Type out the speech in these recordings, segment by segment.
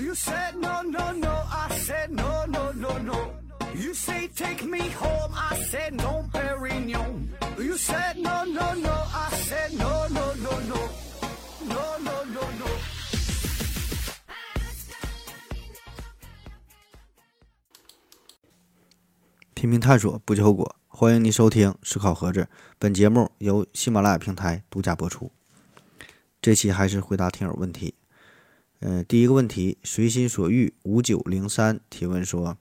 You said no, no, no. I said no, no, no, no. You say take me home. I said no, Perignon. You said no, no, no. I said no, no, no, no. No, no, no, no. 拼命探索，不计后果。欢迎您收听《思考盒子》，本节目由喜马拉雅平台独家播出。这期还是回答听友问题。呃，第一个问题，随心所欲五九零三提问说：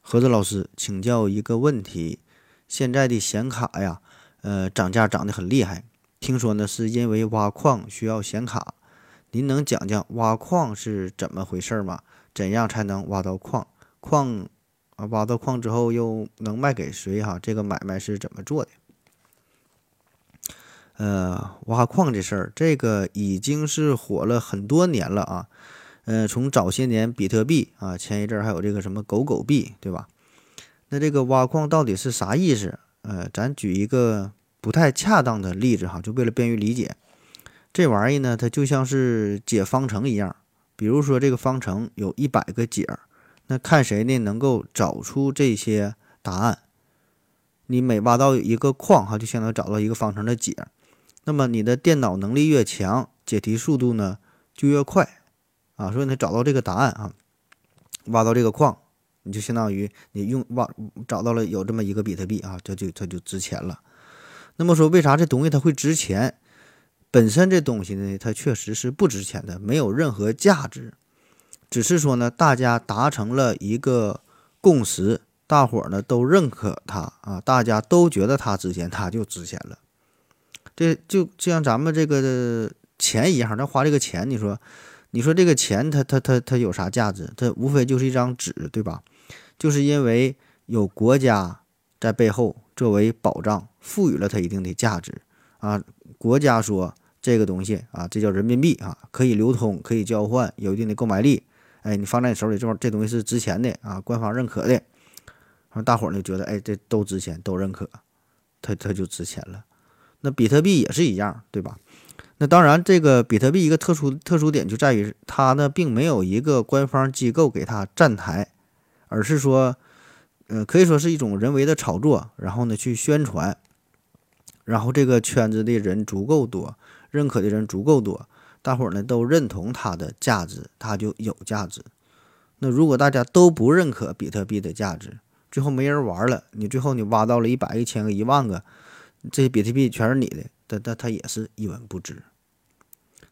盒子老师，请教一个问题，现在的显卡呀，呃，涨价涨得很厉害，听说呢是因为挖矿需要显卡，您能讲讲挖矿是怎么回事吗？怎样才能挖到矿？矿啊，挖到矿之后又能卖给谁？哈，这个买卖是怎么做的？呃，挖矿这事儿，这个已经是火了很多年了啊。呃，从早些年比特币啊，前一阵儿还有这个什么狗狗币，对吧？那这个挖矿到底是啥意思？呃，咱举一个不太恰当的例子哈，就为了便于理解。这玩意儿呢，它就像是解方程一样，比如说这个方程有一百个解。那看谁呢能够找出这些答案？你每挖到一个矿哈，就相当于找到一个方程的解。那么你的电脑能力越强，解题速度呢就越快啊。所以你找到这个答案啊，挖到这个矿，你就相当于你用挖找到了有这么一个比特币啊，这就它就值钱了。那么说为啥这东西它会值钱？本身这东西呢，它确实是不值钱的，没有任何价值。只是说呢，大家达成了一个共识，大伙儿呢都认可它啊，大家都觉得它值钱，它就值钱了。这就就像咱们这个钱一样，咱花这个钱，你说，你说这个钱它它它它有啥价值？它无非就是一张纸，对吧？就是因为有国家在背后作为保障，赋予了它一定的价值啊。国家说这个东西啊，这叫人民币啊，可以流通，可以交换，有一定的购买力。哎，你放在你手里，这这东西是值钱的啊，官方认可的，然后大伙儿呢觉得，哎，这都值钱，都认可，它它就值钱了。那比特币也是一样，对吧？那当然，这个比特币一个特殊特殊点就在于它呢，并没有一个官方机构给它站台，而是说，呃，可以说是一种人为的炒作，然后呢去宣传，然后这个圈子的人足够多，认可的人足够多。大伙儿呢都认同它的价值，它就有价值。那如果大家都不认可比特币的价值，最后没人玩了，你最后你挖到了一百、一千个、一万个，这些比特币全是你的，但但它也是一文不值。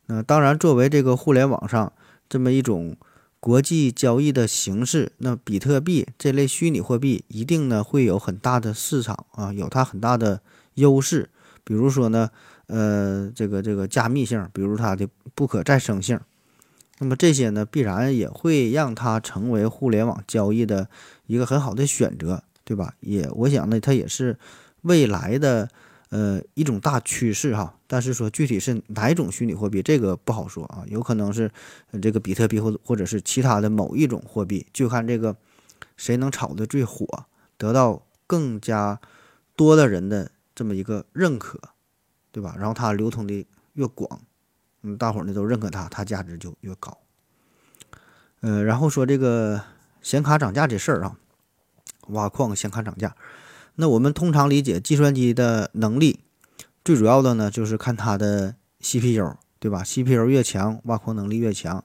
那当然，作为这个互联网上这么一种国际交易的形式，那比特币这类虚拟货币一定呢会有很大的市场啊，有它很大的优势。比如说呢。呃，这个这个加密性，比如它的不可再生性，那么这些呢，必然也会让它成为互联网交易的一个很好的选择，对吧？也我想呢，它也是未来的呃一种大趋势哈。但是说具体是哪一种虚拟货币，这个不好说啊，有可能是这个比特币或或者是其他的某一种货币，就看这个谁能炒的最火，得到更加多的人的这么一个认可。对吧？然后它流通的越广，嗯，大伙儿呢都认可它，它价值就越高。呃，然后说这个显卡涨价这事儿啊，挖矿显卡涨价，那我们通常理解计算机的能力，最主要的呢就是看它的 CPU，对吧？CPU 越强，挖矿能力越强。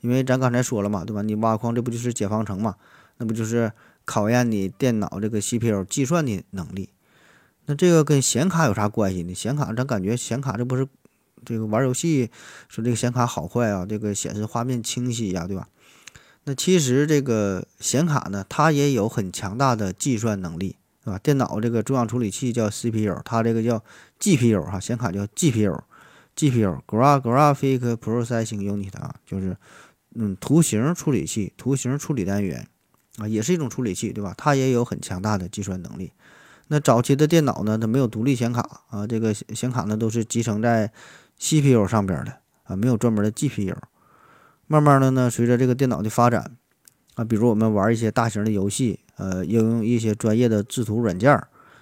因为咱刚才说了嘛，对吧？你挖矿这不就是解方程嘛？那不就是考验你电脑这个 CPU 计算的能力？那这个跟显卡有啥关系呢？显卡咱感觉显卡这不是这个玩游戏说这个显卡好坏啊，这个显示画面清晰呀，对吧？那其实这个显卡呢，它也有很强大的计算能力，是吧？电脑这个中央处理器叫 CPU，它这个叫 GPU 哈，显卡叫 GPU，GPU，Graphic Processing Unit 啊，就是嗯图形处理器、图形处理单元啊，也是一种处理器，对吧？它也有很强大的计算能力。那早期的电脑呢，它没有独立显卡啊，这个显卡呢都是集成在 CPU 上边的啊，没有专门的 GPU。慢慢的呢，随着这个电脑的发展啊，比如我们玩一些大型的游戏，呃，应用一些专业的制图软件，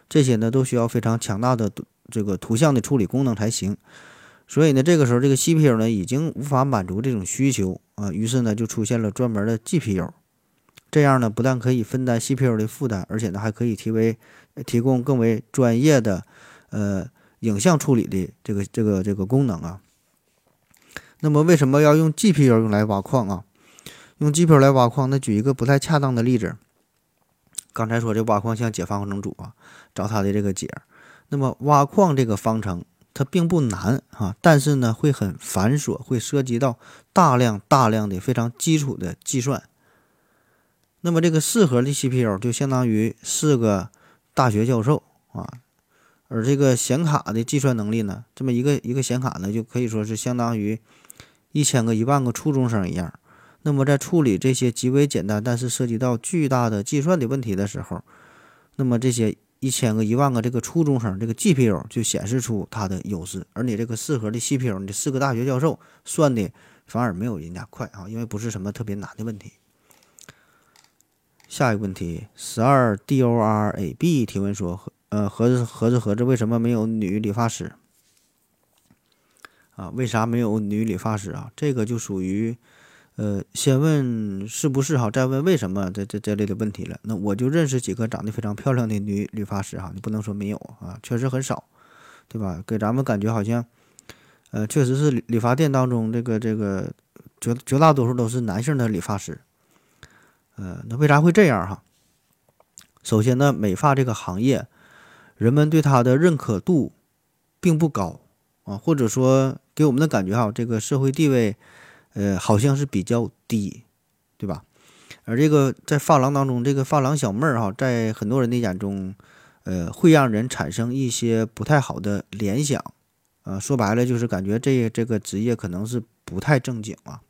这些呢都需要非常强大的这个图像的处理功能才行。所以呢，这个时候这个 CPU 呢已经无法满足这种需求啊，于是呢就出现了专门的 GPU。这样呢，不但可以分担 CPU 的负担，而且呢还可以提为提供更为专业的呃影像处理的这个这个这个功能啊。那么为什么要用 GPU 用来挖矿啊？用 GPU 来挖矿，那举一个不太恰当的例子。刚才说这挖矿像解方程组啊，找它的这个解。那么挖矿这个方程它并不难啊，但是呢会很繁琐，会涉及到大量大量的非常基础的计算。那么这个四核的 CPU 就相当于四个大学教授啊，而这个显卡的计算能力呢，这么一个一个显卡呢，就可以说是相当于一千个、一万个初中生一样。那么在处理这些极为简单但是涉及到巨大的计算的问题的时候，那么这些一千个、一万个这个初中生，这个 GPU 就显示出它的优势，而你这个四核的 CPU，你这四个大学教授算的反而没有人家快啊，因为不是什么特别难的问题。下一个问题，十二 D O R A B 提问说：呃，盒子盒子盒子为什么没有女理发师？啊，为啥没有女理发师啊？这个就属于，呃，先问是不是哈，再问为什么这这这类的问题了。那我就认识几个长得非常漂亮的女理发师哈，你不能说没有啊，确实很少，对吧？给咱们感觉好像，呃，确实是理发店当中这个这个绝绝大多数都是男性的理发师。呃，那为啥会这样哈？首先呢，美发这个行业，人们对它的认可度并不高啊，或者说给我们的感觉哈，这个社会地位，呃，好像是比较低，对吧？而这个在发廊当中，这个发廊小妹儿哈，在很多人的眼中，呃，会让人产生一些不太好的联想，啊，说白了就是感觉这这个职业可能是不太正经啊。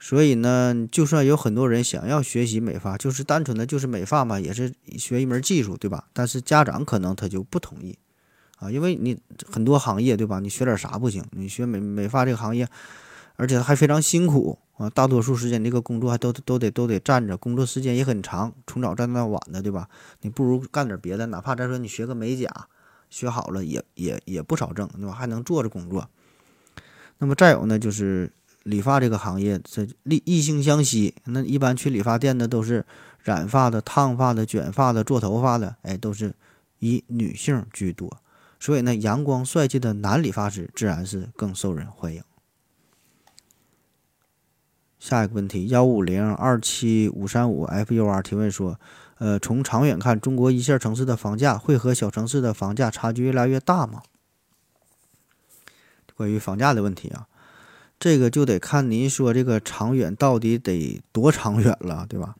所以呢，就算有很多人想要学习美发，就是单纯的就是美发嘛，也是学一门技术，对吧？但是家长可能他就不同意，啊，因为你很多行业，对吧？你学点啥不行？你学美美发这个行业，而且还非常辛苦啊，大多数时间这个工作还都都得都得站着，工作时间也很长，从早站到晚的，对吧？你不如干点别的，哪怕再说你学个美甲，学好了也也也不少挣，对吧？还能坐着工作。那么再有呢，就是。理发这个行业，这异异性相吸。那一般去理发店的都是染发的、烫发的、卷发的、做头发的，哎，都是以女性居多。所以呢，阳光帅气的男理发师自然是更受人欢迎。下一个问题，幺五零二七五三五 FUR 提问说：呃，从长远看，中国一线城市的房价会和小城市的房价差距越来越大吗？关于房价的问题啊。这个就得看您说这个长远到底得多长远了，对吧？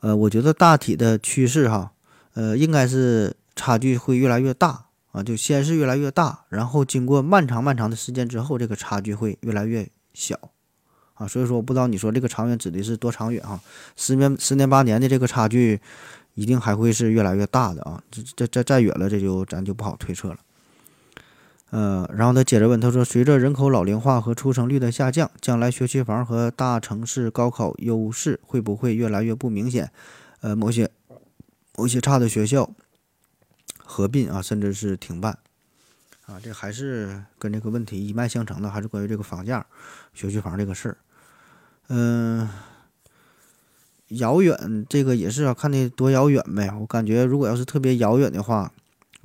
呃，我觉得大体的趋势哈，呃，应该是差距会越来越大啊，就先是越来越大，然后经过漫长漫长的时间之后，这个差距会越来越小啊。所以说，我不知道你说这个长远指的是多长远哈？十年、十年八年的这个差距，一定还会是越来越大的啊。这、这、这再远了，这就咱就不好推测了。呃，然后他接着问，他说：“随着人口老龄化和出生率的下降，将来学区房和大城市高考优势会不会越来越不明显？呃，某些某些差的学校合并啊，甚至是停办啊，这还是跟这个问题一脉相承的，还是关于这个房价、学区房这个事儿。嗯，遥远这个也是要看的多遥远呗。我感觉如果要是特别遥远的话，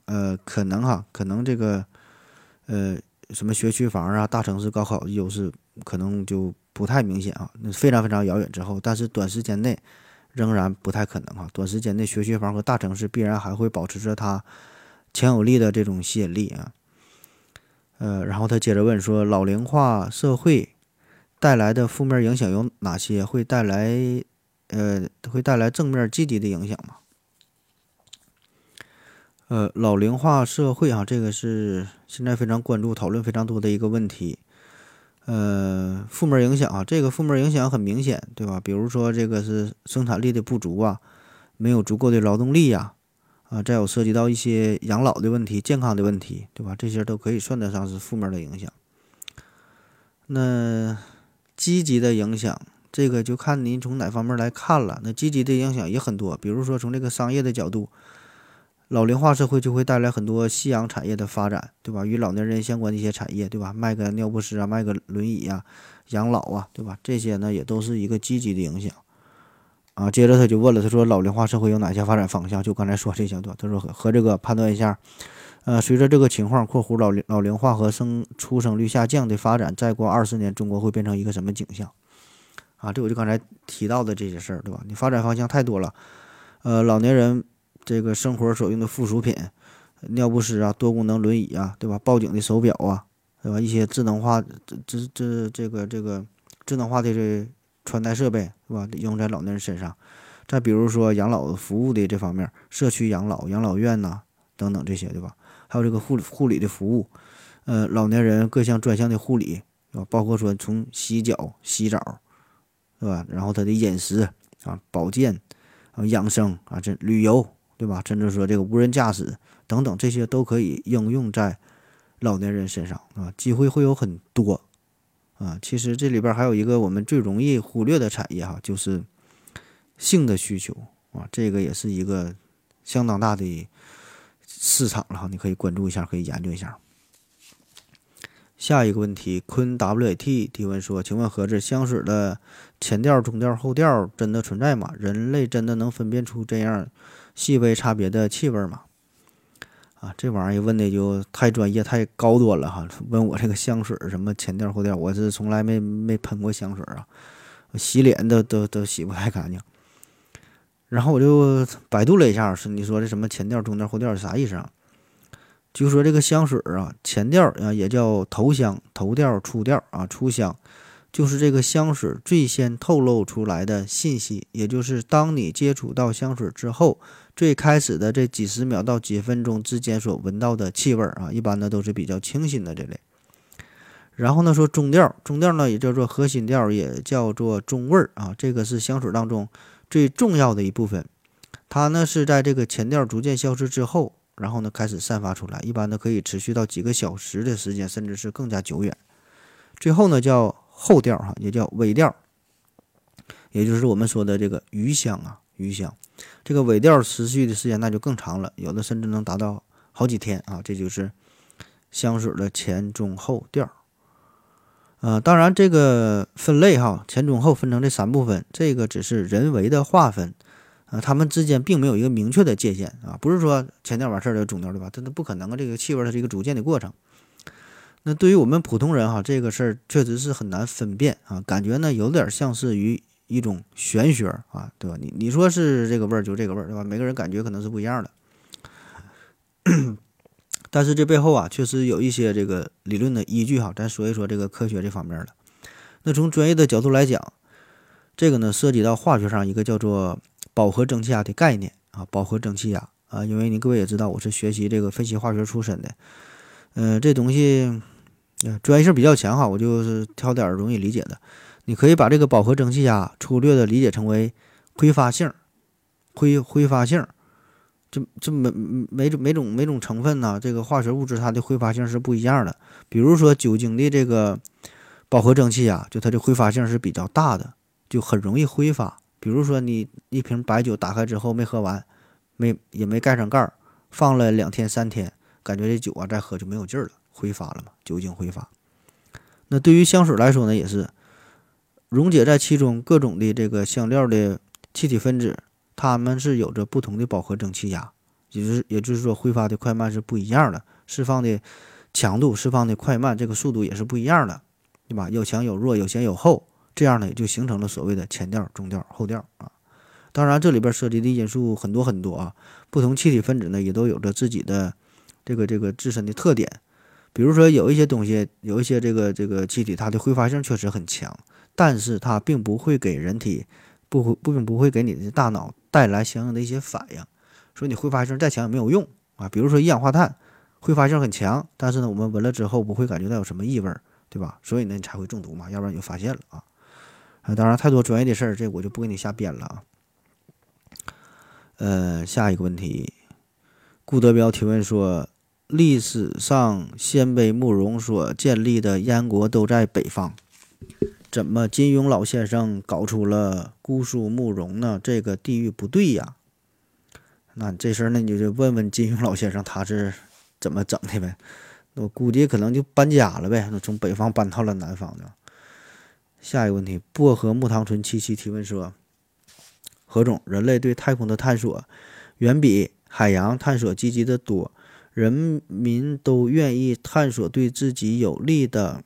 呃，可能哈，可能这个。”呃，什么学区房啊，大城市高考优势可能就不太明显啊。那非常非常遥远之后，但是短时间内仍然不太可能哈。短时间内学区房和大城市必然还会保持着它强有力的这种吸引力啊。呃，然后他接着问说，老龄化社会带来的负面影响有哪些？会带来呃，会带来正面积极的影响吗？呃，老龄化社会啊，这个是现在非常关注、讨论非常多的一个问题。呃，负面影响啊，这个负面影响很明显，对吧？比如说这个是生产力的不足啊，没有足够的劳动力呀，啊，再有涉及到一些养老的问题、健康的问题，对吧？这些都可以算得上是负面的影响。那积极的影响，这个就看您从哪方面来看了。那积极的影响也很多，比如说从这个商业的角度。老龄化社会就会带来很多夕阳产业的发展，对吧？与老年人相关的一些产业，对吧？卖个尿不湿啊，卖个轮椅啊，养老啊，对吧？这些呢也都是一个积极的影响啊。接着他就问了，他说老龄化社会有哪些发展方向？就刚才说这些，对吧？他说和和这个判断一下，呃，随着这个情况（括弧老龄老龄化和生出生率下降的发展），再过二十年，中国会变成一个什么景象？啊，这我就刚才提到的这些事儿，对吧？你发展方向太多了，呃，老年人。这个生活所用的附属品，尿不湿啊，多功能轮椅啊，对吧？报警的手表啊，对吧？一些智能化这这这这个这个智能化的这穿戴设备，是吧？用在老年人身上。再比如说养老服务的这方面，社区养老、养老院呐等等这些，对吧？还有这个护护理的服务，呃，老年人各项专项的护理，啊，包括说从洗脚、洗澡，对吧？然后他的饮食啊、保健啊、养生啊，这旅游。对吧？甚至说这个无人驾驶等等，这些都可以应用在老年人身上啊，机会会有很多啊。其实这里边还有一个我们最容易忽略的产业哈，就是性的需求啊，这个也是一个相当大的市场了哈，你可以关注一下，可以研究一下。下一个问题，坤 WAT 提问说：“请问盒子香水的前调、中调、后调真的存在吗？人类真的能分辨出这样？”细微差别的气味吗，啊，这玩意儿问的就太专业、太高端了哈。问我这个香水什么前调后调，我是从来没没喷过香水啊，洗脸都都都洗不太干净。然后我就百度了一下，是你说的什么前调、中调、后调是啥意思啊？就说这个香水啊，前调啊也叫头香、头调、初调啊，初香。就是这个香水最先透露出来的信息，也就是当你接触到香水之后，最开始的这几十秒到几分钟之间所闻到的气味啊，一般呢都是比较清新的这类。然后呢，说中调，中调呢也叫做核心调，也叫做中味儿啊，这个是香水当中最重要的一部分。它呢是在这个前调逐渐消失之后，然后呢开始散发出来，一般呢可以持续到几个小时的时间，甚至是更加久远。最后呢叫。后调哈也叫尾调，也就是我们说的这个余香啊，余香。这个尾调持续的时间那就更长了，有的甚至能达到好几天啊。这就是香水的前中后调。呃，当然这个分类哈，前中后分成这三部分，这个只是人为的划分啊，它们之间并没有一个明确的界限啊，不是说前调完事儿就中调对吧？这都不可能啊，这个气味它是一个逐渐的过程。那对于我们普通人哈，这个事儿确实是很难分辨啊，感觉呢有点像是于一种玄学啊，对吧？你你说是这个味儿就这个味儿，对吧？每个人感觉可能是不一样的，但是这背后啊，确实有一些这个理论的依据哈。咱说一说这个科学这方面的。那从专业的角度来讲，这个呢涉及到化学上一个叫做饱和蒸汽压的概念啊，饱和蒸汽压啊，因为你各位也知道，我是学习这个分析化学出身的，嗯，这东西。专业性比较强哈，我就是挑点容易理解的。你可以把这个饱和蒸汽压粗略的理解成为挥发性，挥挥发性，这这每每种每种每种成分呢，这个化学物质它的挥发性是不一样的。比如说酒精的这个饱和蒸汽啊，就它的挥发性是比较大的，就很容易挥发。比如说你一瓶白酒打开之后没喝完，没也没盖上盖儿，放了两天三天，感觉这酒啊再喝就没有劲儿了。挥发了嘛？酒精挥发。那对于香水来说呢，也是溶解在其中各种的这个香料的气体分子，它们是有着不同的饱和蒸汽压，也就是也就是说挥发的快慢是不一样的，释放的强度、释放的快慢，这个速度也是不一样的，对吧？有强有弱，有先有后，这样呢就形成了所谓的前调、中调、后调啊。当然，这里边涉及的因素很多很多啊，不同气体分子呢也都有着自己的这个这个自身的特点。比如说，有一些东西，有一些这个这个气体，它的挥发性确实很强，但是它并不会给人体，不会不并不会给你的大脑带来相应的一些反应。所以你挥发性再强也没有用啊。比如说一氧化碳，挥发性很强，但是呢，我们闻了之后不会感觉到有什么异味，对吧？所以呢，你才会中毒嘛，要不然你就发现了啊。啊，当然太多专业的事儿，这我就不给你瞎编了啊。呃，下一个问题，顾德彪提问说。历史上鲜卑慕容所建立的燕国都在北方，怎么金庸老先生搞出了姑苏慕容呢？这个地域不对呀。那这事儿那你就问问金庸老先生他是怎么整的呗？我估计可能就搬家了呗，那从北方搬到了南方的。下一个问题，薄荷木糖醇七七提问说：何总，人类对太空的探索远比海洋探索积极的多，人民都愿意探索对自己有利的。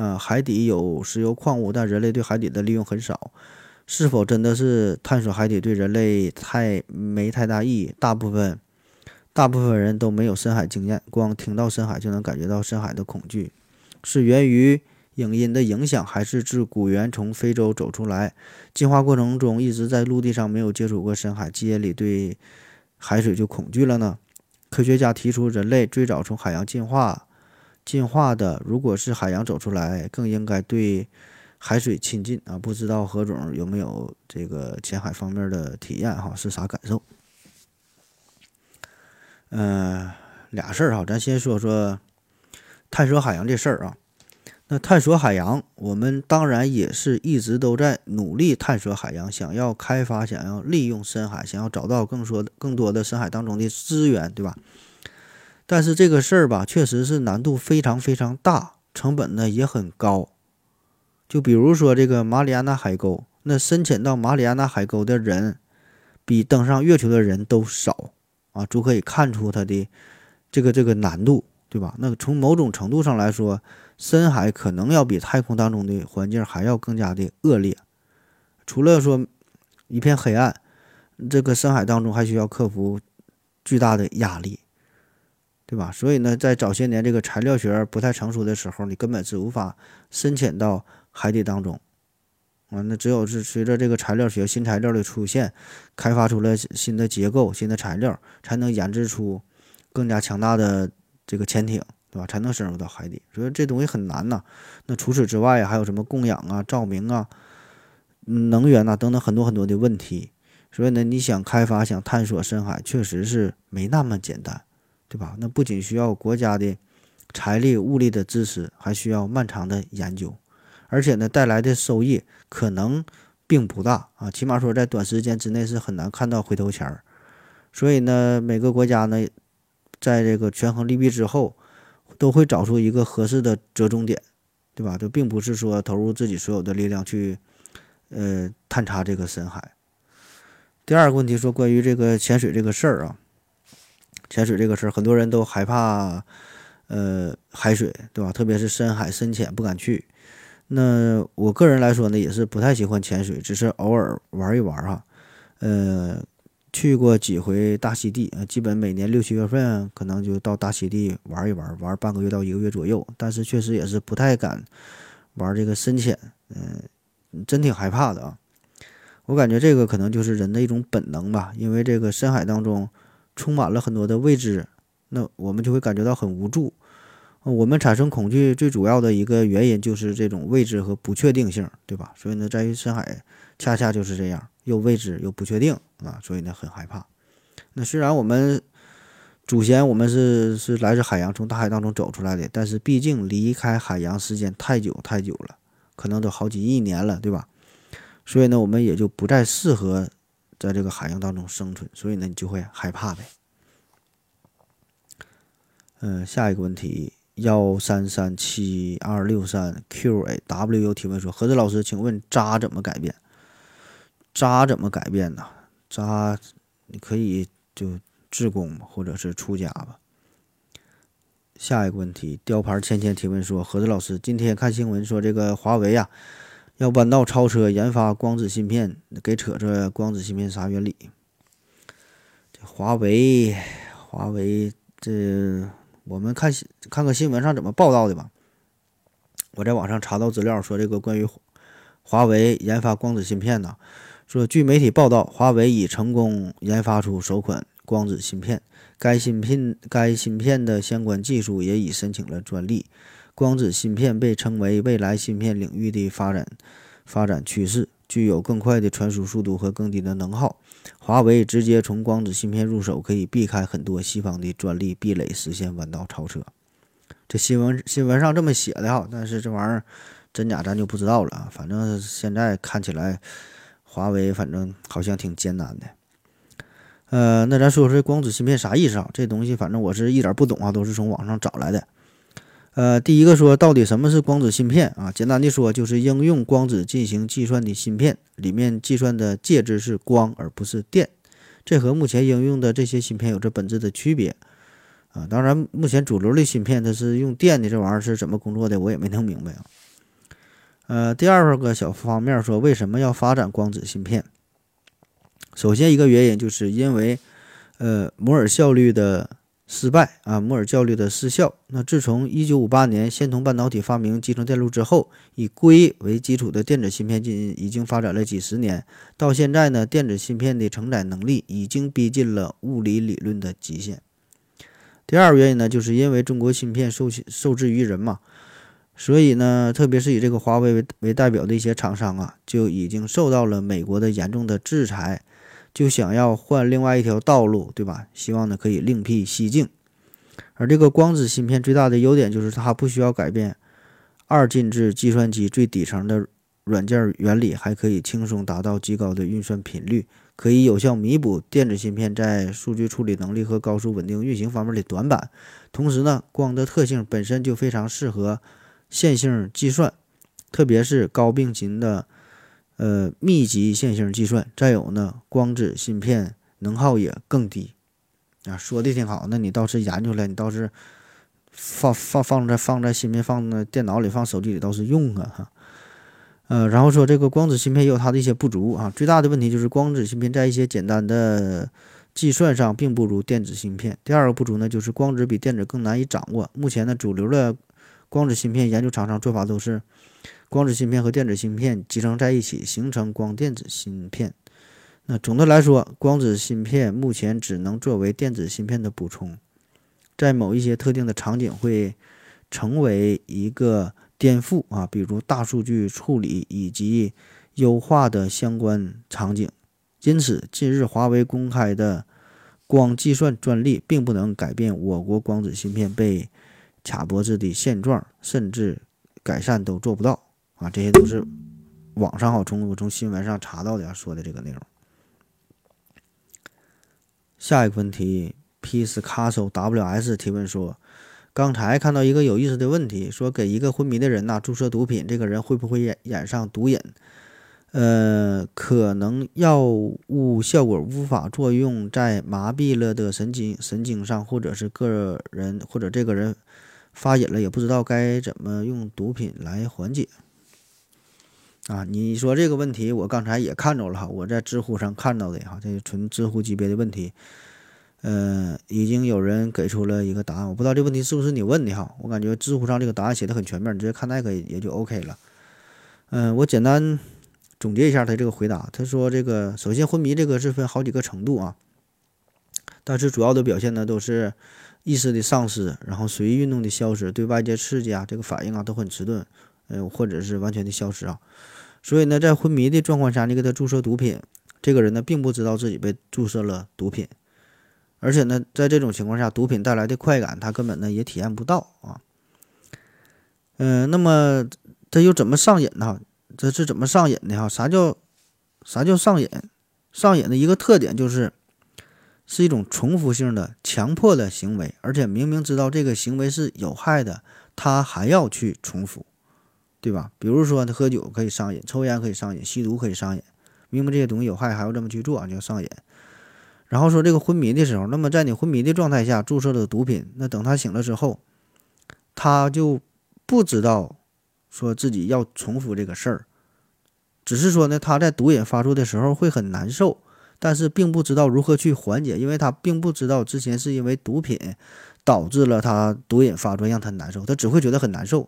啊，海底有石油矿物，但人类对海底的利用很少。是否真的是探索海底对人类太没太大意义？大部分大部分人都没有深海经验，光听到深海就能感觉到深海的恐惧，是源于影音的影响，还是自古猿从非洲走出来，进化过程中一直在陆地上没有接触过深海，基因里对海水就恐惧了呢？科学家提出，人类最早从海洋进化。进化的，如果是海洋走出来，更应该对海水亲近啊！不知道何总有没有这个潜海方面的体验哈？是啥感受？嗯，俩事儿哈，咱先说说探索海洋这事儿啊。那探索海洋，我们当然也是一直都在努力探索海洋，想要开发，想要利用深海，想要找到更多更多的深海当中的资源，对吧？但是这个事儿吧，确实是难度非常非常大，成本呢也很高。就比如说这个马里亚纳海沟，那深潜到马里亚纳海沟的人，比登上月球的人都少啊，足可以看出它的这个这个难度，对吧？那从某种程度上来说，深海可能要比太空当中的环境还要更加的恶劣。除了说一片黑暗，这个深海当中还需要克服巨大的压力。对吧？所以呢，在早些年这个材料学不太成熟的时候，你根本是无法深潜到海底当中啊。那只有是随着这个材料学新材料的出现，开发出了新的结构、新的材料，才能研制出更加强大的这个潜艇，对吧？才能深入到海底。所以这东西很难呐。那除此之外还有什么供氧啊、照明啊、能源呐等等很多很多的问题。所以呢，你想开发、想探索深海，确实是没那么简单。对吧？那不仅需要国家的财力物力的支持，还需要漫长的研究，而且呢，带来的收益可能并不大啊。起码说，在短时间之内是很难看到回头钱儿。所以呢，每个国家呢，在这个权衡利弊之后，都会找出一个合适的折中点，对吧？就并不是说投入自己所有的力量去呃探查这个深海。第二个问题说关于这个潜水这个事儿啊。潜水这个事儿，很多人都害怕，呃，海水，对吧？特别是深海深潜不敢去。那我个人来说呢，也是不太喜欢潜水，只是偶尔玩一玩哈。呃，去过几回大溪地，基本每年六七月份可能就到大溪地玩一玩，玩半个月到一个月左右。但是确实也是不太敢玩这个深潜，嗯，真挺害怕的啊。我感觉这个可能就是人的一种本能吧，因为这个深海当中。充满了很多的未知，那我们就会感觉到很无助。我们产生恐惧最主要的一个原因就是这种未知和不确定性，对吧？所以呢，在于深海恰恰就是这样，又未知又不确定啊，所以呢很害怕。那虽然我们祖先我们是是来自海洋，从大海当中走出来的，但是毕竟离开海洋时间太久太久了，可能都好几亿年了，对吧？所以呢，我们也就不再适合。在这个海洋当中生存，所以呢，你就会害怕呗。嗯，下一个问题，幺三三七二六三 Q A W U 提问说：何子老师，请问渣怎么改变？渣怎么改变呢？渣，你可以就自宫，或者是出家吧。下一个问题，雕牌芊芊提问说：何子老师，今天看新闻说这个华为呀。要弯道超车研发光子芯片，给扯这光子芯片啥原理？这华为，华为这我们看看看新闻上怎么报道的吧。我在网上查到资料说，这个关于华为研发光子芯片呢，说据媒体报道，华为已成功研发出首款光子芯片，该芯片该芯片的相关技术也已申请了专利。光子芯片被称为未来芯片领域的发展发展趋势，具有更快的传输速度和更低的能耗。华为直接从光子芯片入手，可以避开很多西方的专利壁垒，实现弯道超车。这新闻新闻上这么写的哈，但是这玩意儿真假咱就不知道了。反正现在看起来，华为反正好像挺艰难的。呃，那咱说说这光子芯片啥意思啊？这东西反正我是一点不懂啊，都是从网上找来的。呃，第一个说到底什么是光子芯片啊？简单的说就是应用光子进行计算的芯片，里面计算的介质是光而不是电，这和目前应用的这些芯片有着本质的区别啊。当然，目前主流的芯片它是用电的，这玩意儿是怎么工作的，我也没弄明白啊。呃，第二个小方面说，为什么要发展光子芯片？首先，一个原因就是因为，呃，摩尔效率的失败啊，摩尔效率的失效。那自从1958年仙童半导体发明集成电路之后，以硅为基础的电子芯片进已经发展了几十年，到现在呢，电子芯片的承载能力已经逼近了物理理论的极限。第二个原因呢，就是因为中国芯片受受制于人嘛。所以呢，特别是以这个华为为为代表的一些厂商啊，就已经受到了美国的严重的制裁，就想要换另外一条道路，对吧？希望呢可以另辟蹊径。而这个光子芯片最大的优点就是它不需要改变二进制计算机最底层的软件原理，还可以轻松达到极高的运算频率，可以有效弥补电子芯片在数据处理能力和高速稳定运行方面的短板。同时呢，光的特性本身就非常适合。线性计算，特别是高并行的呃密集线性计算。再有呢，光子芯片能耗也更低啊。说的挺好，那你倒是研究了，你倒是放放放在放在芯片放在电脑里放手机里倒是用啊哈。呃，然后说这个光子芯片也有它的一些不足啊。最大的问题就是光子芯片在一些简单的计算上并不如电子芯片。第二个不足呢，就是光子比电子更难以掌握。目前呢，主流的光子芯片研究厂商做法都是，光子芯片和电子芯片集成在一起，形成光电子芯片。那总的来说，光子芯片目前只能作为电子芯片的补充，在某一些特定的场景会成为一个颠覆啊，比如大数据处理以及优化的相关场景。因此，近日华为公开的光计算专利，并不能改变我国光子芯片被。卡脖子的现状，甚至改善都做不到啊！这些都是网上好从从新闻上查到的说的这个内容。下一个问题，Peace Castle WS 提问说：刚才看到一个有意思的问题，说给一个昏迷的人呐注射毒品，这个人会不会染染上毒瘾？呃，可能药物效果无法作用在麻痹了的神经神经上，或者是个人或者这个人。发瘾了也不知道该怎么用毒品来缓解啊！你说这个问题，我刚才也看着了哈，我在知乎上看到的哈，这纯知乎级别的问题，呃，已经有人给出了一个答案，我不知道这问题是不是你问的哈，我感觉知乎上这个答案写的很全面，你直接看那个也就 OK 了。嗯，我简单总结一下他这个回答，他说这个首先昏迷这个是分好几个程度啊，但是主要的表现呢都是。意识的丧失，然后随意运动的消失，对外界刺激啊，这个反应啊都很迟钝，呃，或者是完全的消失啊。所以呢，在昏迷的状况下，你给他注射毒品，这个人呢并不知道自己被注射了毒品，而且呢，在这种情况下，毒品带来的快感他根本呢也体验不到啊。嗯，那么他又怎么上瘾呢？这是怎么上瘾的哈？啥叫啥叫上瘾？上瘾的一个特点就是。是一种重复性的强迫的行为，而且明明知道这个行为是有害的，他还要去重复，对吧？比如说他喝酒可以上瘾，抽烟可以上瘾，吸毒可以上瘾，明明这些东西有害，还要这么去做，就上瘾。然后说这个昏迷的时候，那么在你昏迷的状态下注射了毒品，那等他醒了之后，他就不知道说自己要重复这个事儿，只是说呢，他在毒瘾发作的时候会很难受。但是并不知道如何去缓解，因为他并不知道之前是因为毒品导致了他毒瘾发作，让他难受，他只会觉得很难受，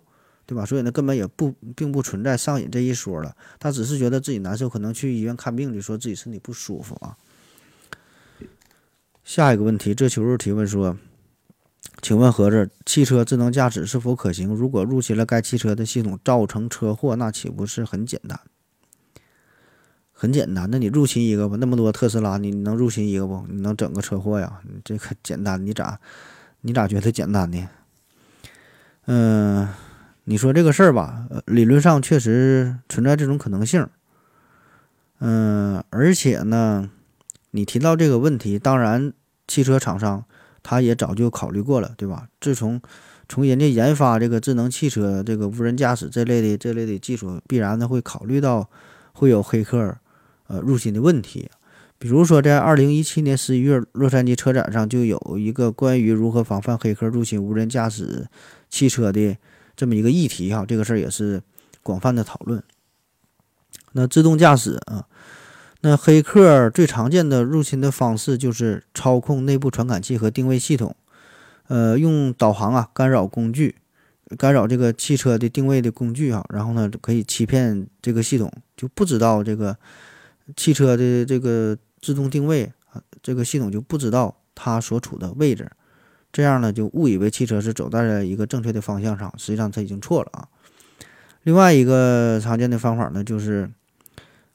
对吧？所以呢，根本也不并不存在上瘾这一说了，他只是觉得自己难受，可能去医院看病就说自己身体不舒服啊。下一个问题，这球提问说：“请问盒子，汽车智能驾驶是否可行？如果入侵了该汽车的系统，造成车祸，那岂不是很简单？”很简单，那你入侵一个吧，那么多特斯拉，你能入侵一个不？你能整个车祸呀？你这个简单，你咋，你咋觉得简单呢？嗯，你说这个事儿吧，理论上确实存在这种可能性。嗯，而且呢，你提到这个问题，当然汽车厂商他也早就考虑过了，对吧？自从从人家研发这个智能汽车、这个无人驾驶这类的这类的技术，必然呢会考虑到会有黑客呃入侵的问题。比如说，在二零一七年十一月，洛杉矶车展上就有一个关于如何防范黑客入侵无人驾驶汽车的这么一个议题哈，这个事儿也是广泛的讨论。那自动驾驶啊，那黑客最常见的入侵的方式就是操控内部传感器和定位系统，呃，用导航啊干扰工具，干扰这个汽车的定位的工具啊，然后呢可以欺骗这个系统，就不知道这个汽车的这个。自动定位啊，这个系统就不知道它所处的位置，这样呢就误以为汽车是走在了一个正确的方向上，实际上它已经错了啊。另外一个常见的方法呢，就是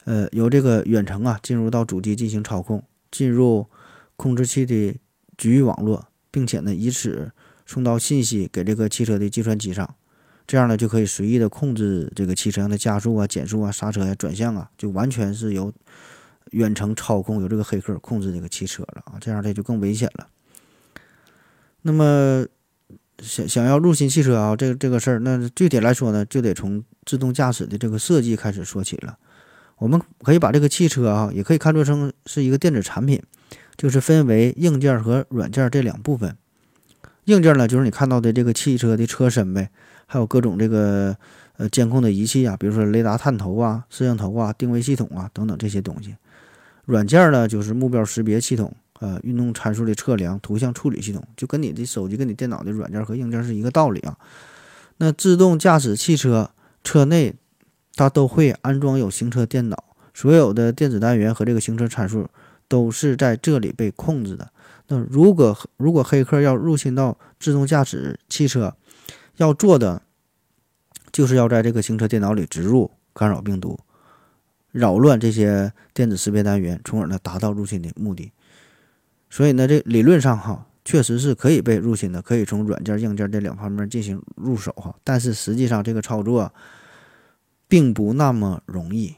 呃由这个远程啊进入到主机进行操控，进入控制器的局域网络，并且呢以此送到信息给这个汽车的计算机上，这样呢就可以随意的控制这个汽车的加速啊、减速啊、刹车呀、转向啊，就完全是由。远程操控由这个黑客控制这个汽车了啊，这样这就更危险了。那么想想要入侵汽车啊，这个这个事儿，那具体来说呢，就得从自动驾驶的这个设计开始说起了。我们可以把这个汽车啊，也可以看作成是一个电子产品，就是分为硬件和软件这两部分。硬件呢，就是你看到的这个汽车的车身呗，还有各种这个呃监控的仪器啊，比如说雷达探头啊、摄像头啊、定位系统啊等等这些东西。软件呢，就是目标识别系统，呃，运动参数的测量、图像处理系统，就跟你的手机、跟你电脑的软件和硬件是一个道理啊。那自动驾驶汽车车内，它都会安装有行车电脑，所有的电子单元和这个行车参数都是在这里被控制的。那如果如果黑客要入侵到自动驾驶汽车，要做的就是要在这个行车电脑里植入干扰病毒。扰乱这些电子识别单元，从而呢达到入侵的目的。所以呢，这理论上哈，确实是可以被入侵的，可以从软件、硬件这两方面进行入手哈。但是实际上这个操作并不那么容易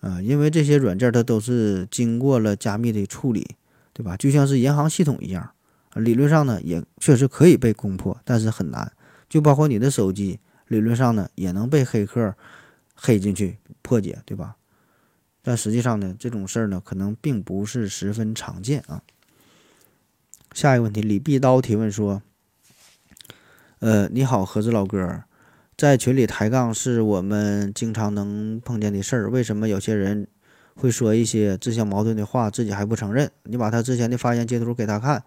啊，因为这些软件它都是经过了加密的处理，对吧？就像是银行系统一样，理论上呢也确实可以被攻破，但是很难。就包括你的手机，理论上呢也能被黑客黑进去破解，对吧？但实际上呢，这种事儿呢，可能并不是十分常见啊。下一个问题，李碧刀提问说：“呃，你好，盒子老哥，在群里抬杠是我们经常能碰见的事儿，为什么有些人会说一些自相矛盾的话，自己还不承认？你把他之前的发言截图给他看，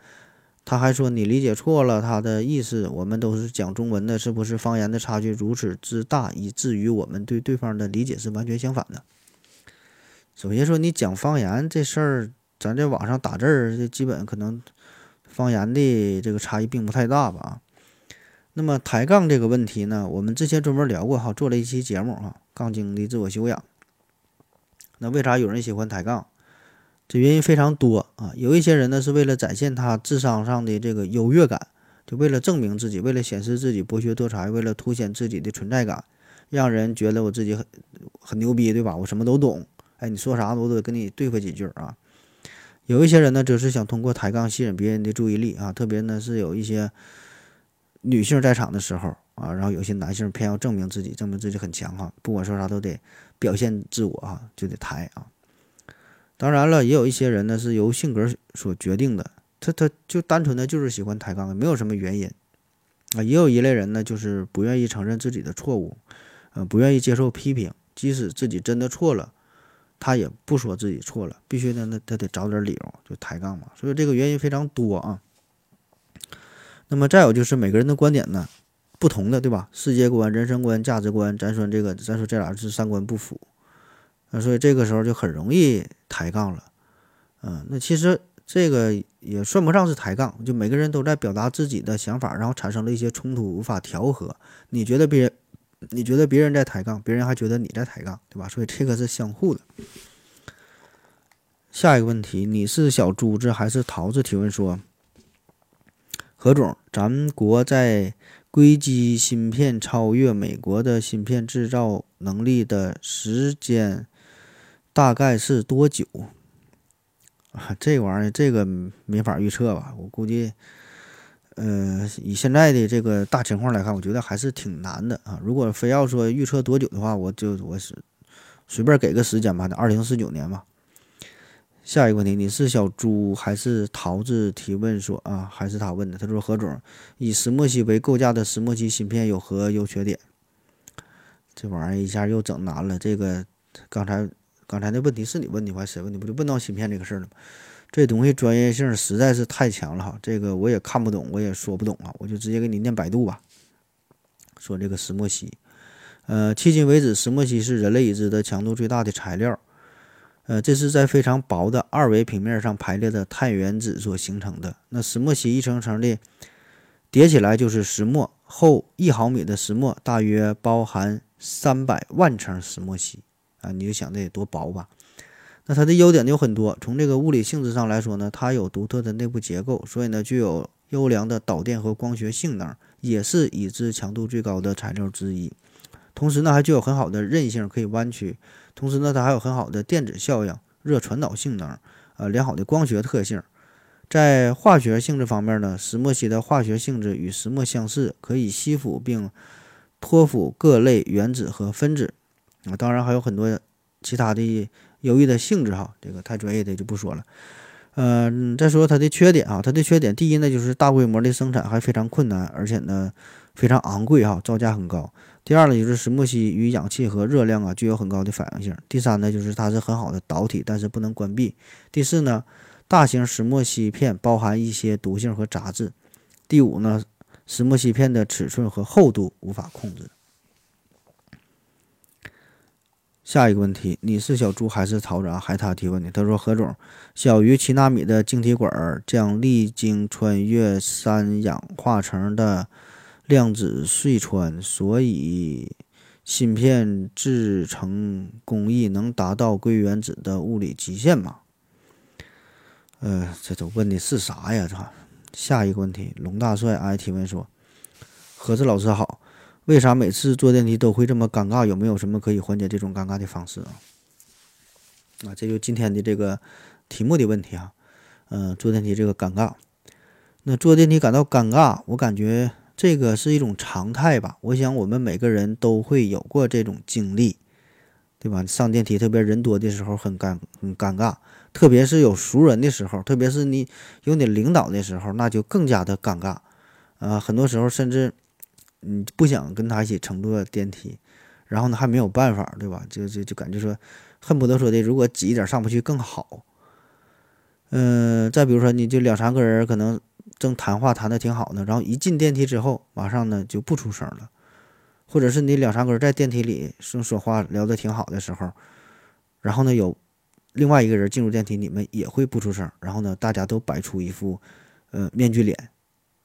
他还说你理解错了他的意思。我们都是讲中文的，是不是方言的差距如此之大，以至于我们对对方的理解是完全相反的？”首先说，你讲方言这事儿，咱在网上打字儿，这基本可能方言的这个差异并不太大吧。那么抬杠这个问题呢，我们之前专门聊过哈，做了一期节目哈，杠精的自我修养。那为啥有人喜欢抬杠？这原因非常多啊。有一些人呢，是为了展现他智商上的这个优越感，就为了证明自己，为了显示自己博学多才，为了凸显自己的存在感，让人觉得我自己很很牛逼，对吧？我什么都懂。哎，你说啥我都得跟你对付几句啊。有一些人呢，则是想通过抬杠吸引别人的注意力啊，特别呢是有一些女性在场的时候啊，然后有些男性偏要证明自己，证明自己很强哈，不管说啥都得表现自我啊，就得抬啊。当然了，也有一些人呢是由性格所决定的，他他就单纯的就是喜欢抬杠，没有什么原因啊。也有一类人呢，就是不愿意承认自己的错误，呃，不愿意接受批评，即使自己真的错了。他也不说自己错了，必须的，那他得找点理由就抬杠嘛。所以这个原因非常多啊。那么再有就是每个人的观点呢，不同的，对吧？世界观、人生观、价值观，咱说这个，咱说这俩是三观不符，啊，所以这个时候就很容易抬杠了。嗯，那其实这个也算不上是抬杠，就每个人都在表达自己的想法，然后产生了一些冲突，无法调和。你觉得别人？你觉得别人在抬杠，别人还觉得你在抬杠，对吧？所以这个是相互的。下一个问题，你是小珠子还是桃子？提问说，何总，咱国在硅基芯片超越美国的芯片制造能力的时间大概是多久？啊，这玩意儿这个没法预测吧？我估计，呃，以现在的这个大情况来看，我觉得还是挺难的啊。如果非要说预测多久的话，我就我是随便给个时间吧，二零四九年吧。下一个问题，你是小猪还是桃子？提问说啊，还是他问的。他说何总，以石墨烯为构架的石墨烯芯片有何优缺点？这玩意儿一下又整难了。这个刚才刚才那问题是你问的，还是谁问的？不就问到芯片这个事儿了吗？这东西专业性实在是太强了哈，这个我也看不懂，我也说不懂啊，我就直接给你念百度吧。说这个石墨烯，呃，迄今为止，石墨烯是人类已知的强度最大的材料。呃，这是在非常薄的二维平面上排列的碳原子所形成的。那石墨烯一层层的叠起来就是石墨，厚一毫米的石墨大约包含三百万层石墨烯啊！你就想这得多薄吧？那它的优点有很多，从这个物理性质上来说呢，它有独特的内部结构，所以呢具有优良的导电和光学性能，也是已知强度最高的材料之一。同时呢，还具有很好的韧性，可以弯曲。同时呢，它还有很好的电子效应、热传导性能，呃，良好的光学特性。在化学性质方面呢，石墨烯的化学性质与石墨相似，可以吸附并脱附各类原子和分子。啊，当然还有很多其他的优异的性质哈，这个太专业的就不说了。嗯，再说它的缺点啊，它的缺点第一呢，就是大规模的生产还非常困难，而且呢非常昂贵哈，造价很高。第二呢，就是石墨烯与氧气和热量啊具有很高的反应性。第三呢，就是它是很好的导体，但是不能关闭。第四呢，大型石墨烯片包含一些毒性和杂质。第五呢，石墨烯片的尺寸和厚度无法控制。下一个问题，你是小猪还是桃子啊？还他提问的，他说何总，小于七纳米的晶体管将历经穿越三氧化层的。量子隧穿，所以芯片制成工艺能达到硅原子的物理极限吗？呃，这都问的是啥呀？这下一个问题，龙大帅 I 提问说：“何子老师好，为啥每次坐电梯都会这么尴尬？有没有什么可以缓解这种尴尬的方式啊？”啊，这就今天的这个题目的问题啊。嗯，坐电梯这个尴尬，那坐电梯感到尴尬，我感觉。这个是一种常态吧？我想我们每个人都会有过这种经历，对吧？上电梯特别人多的时候很尴很尴尬，特别是有熟人的时候，特别是你有你领导的时候，那就更加的尴尬。啊，很多时候甚至你不想跟他一起乘坐电梯，然后呢还没有办法，对吧？就就就感觉说恨不得说的，如果挤一点上不去更好。嗯，再比如说你就两三个人可能。正谈话谈的挺好呢，然后一进电梯之后，马上呢就不出声了，或者是你两三个人在电梯里正说话聊得挺好的时候，然后呢有另外一个人进入电梯，你们也会不出声，然后呢大家都摆出一副呃面具脸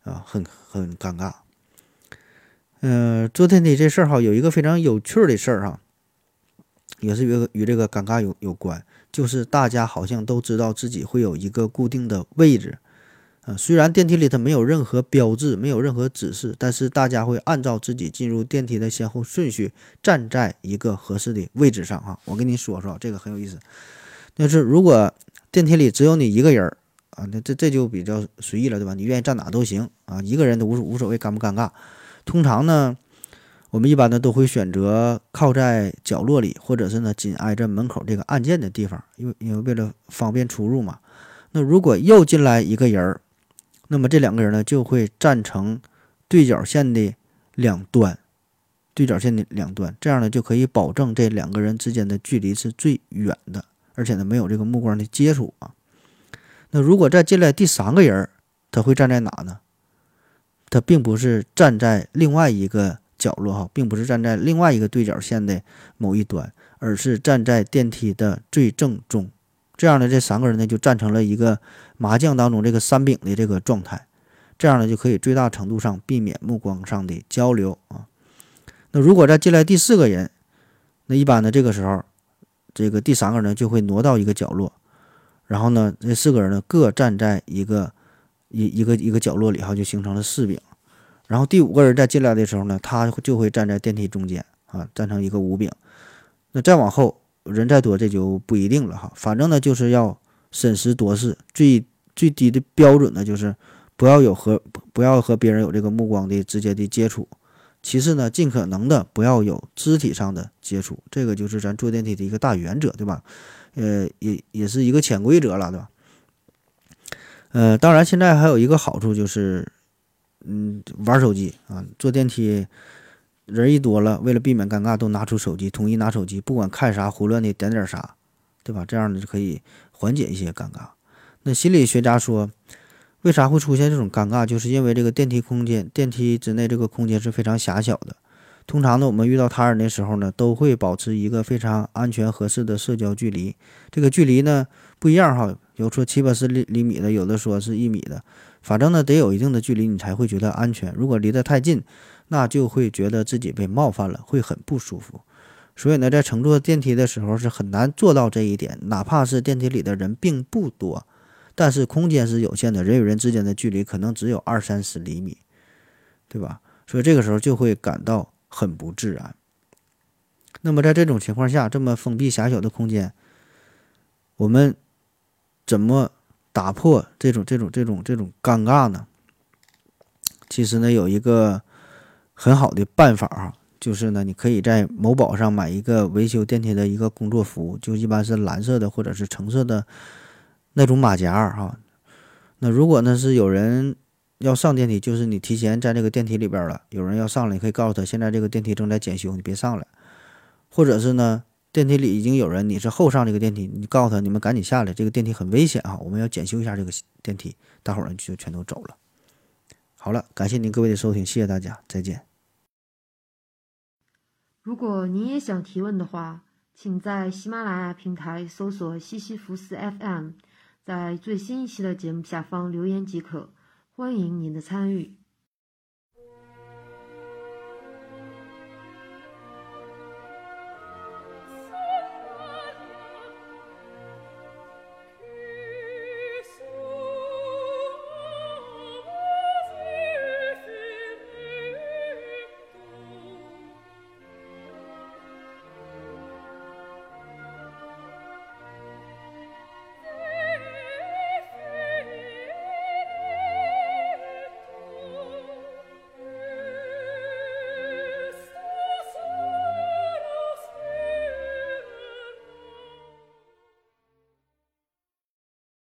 啊，很很尴尬。嗯，坐电梯这事儿哈，有一个非常有趣的事儿哈，也是与与这个尴尬有有关，就是大家好像都知道自己会有一个固定的位置。啊，虽然电梯里它没有任何标志，没有任何指示，但是大家会按照自己进入电梯的先后顺序，站在一个合适的位置上。哈，我跟你说说，这个很有意思。那是如果电梯里只有你一个人儿啊，那这这就比较随意了，对吧？你愿意站哪都行啊，一个人都无无所谓尴不尴尬。通常呢，我们一般呢都会选择靠在角落里，或者是呢紧挨着门口这个按键的地方，因为因为为了方便出入嘛。那如果又进来一个人儿，那么这两个人呢，就会站成对角线的两端，对角线的两端，这样呢就可以保证这两个人之间的距离是最远的，而且呢没有这个目光的接触啊。那如果再进来第三个人儿，他会站在哪呢？他并不是站在另外一个角落哈，并不是站在另外一个对角线的某一端，而是站在电梯的最正中。这样呢，这三个人呢就站成了一个麻将当中这个三饼的这个状态，这样呢就可以最大程度上避免目光上的交流啊。那如果再进来第四个人，那一般呢这个时候，这个第三个人就会挪到一个角落，然后呢这四个人呢各站在一个一一个一个角落里哈，就形成了四饼。然后第五个人再进来的时候呢，他就会站在电梯中间啊，站成一个五饼。那再往后。人再多，这就不一定了哈。反正呢，就是要审时度势，最最低的标准呢，就是不要有和不要和别人有这个目光的直接的接触。其次呢，尽可能的不要有肢体上的接触，这个就是咱坐电梯的一个大原则，对吧？呃，也也是一个潜规则了，对吧？呃，当然现在还有一个好处就是，嗯，玩手机啊，坐电梯人一多了，为了避免尴尬，都拿出手机，统一拿手机，不管看啥，胡乱的点点啥，对吧？这样呢就可以缓解一些尴尬。那心理学家说。为啥会出现这种尴尬？就是因为这个电梯空间，电梯之内这个空间是非常狭小的。通常呢，我们遇到他人的时候呢，都会保持一个非常安全合适的社交距离。这个距离呢不一样哈，有说七八十厘厘米的，有的说是一米的，反正呢得有一定的距离，你才会觉得安全。如果离得太近，那就会觉得自己被冒犯了，会很不舒服。所以呢，在乘坐电梯的时候是很难做到这一点，哪怕是电梯里的人并不多。但是空间是有限的，人与人之间的距离可能只有二三十厘米，对吧？所以这个时候就会感到很不自然。那么在这种情况下，这么封闭狭小的空间，我们怎么打破这种这种这种这种尴尬呢？其实呢，有一个很好的办法啊，就是呢，你可以在某宝上买一个维修电梯的一个工作服，就一般是蓝色的或者是橙色的。那种马甲儿哈，那如果呢是有人要上电梯，就是你提前在这个电梯里边了，有人要上来，你可以告诉他现在这个电梯正在检修，你别上来。或者是呢，电梯里已经有人，你是后上这个电梯，你告诉他你们赶紧下来，这个电梯很危险啊，我们要检修一下这个电梯，大伙儿呢就全都走了。好了，感谢您各位的收听，谢谢大家，再见。如果您也想提问的话。请在喜马拉雅平台搜索“西西弗斯 FM”，在最新一期的节目下方留言即可。欢迎您的参与。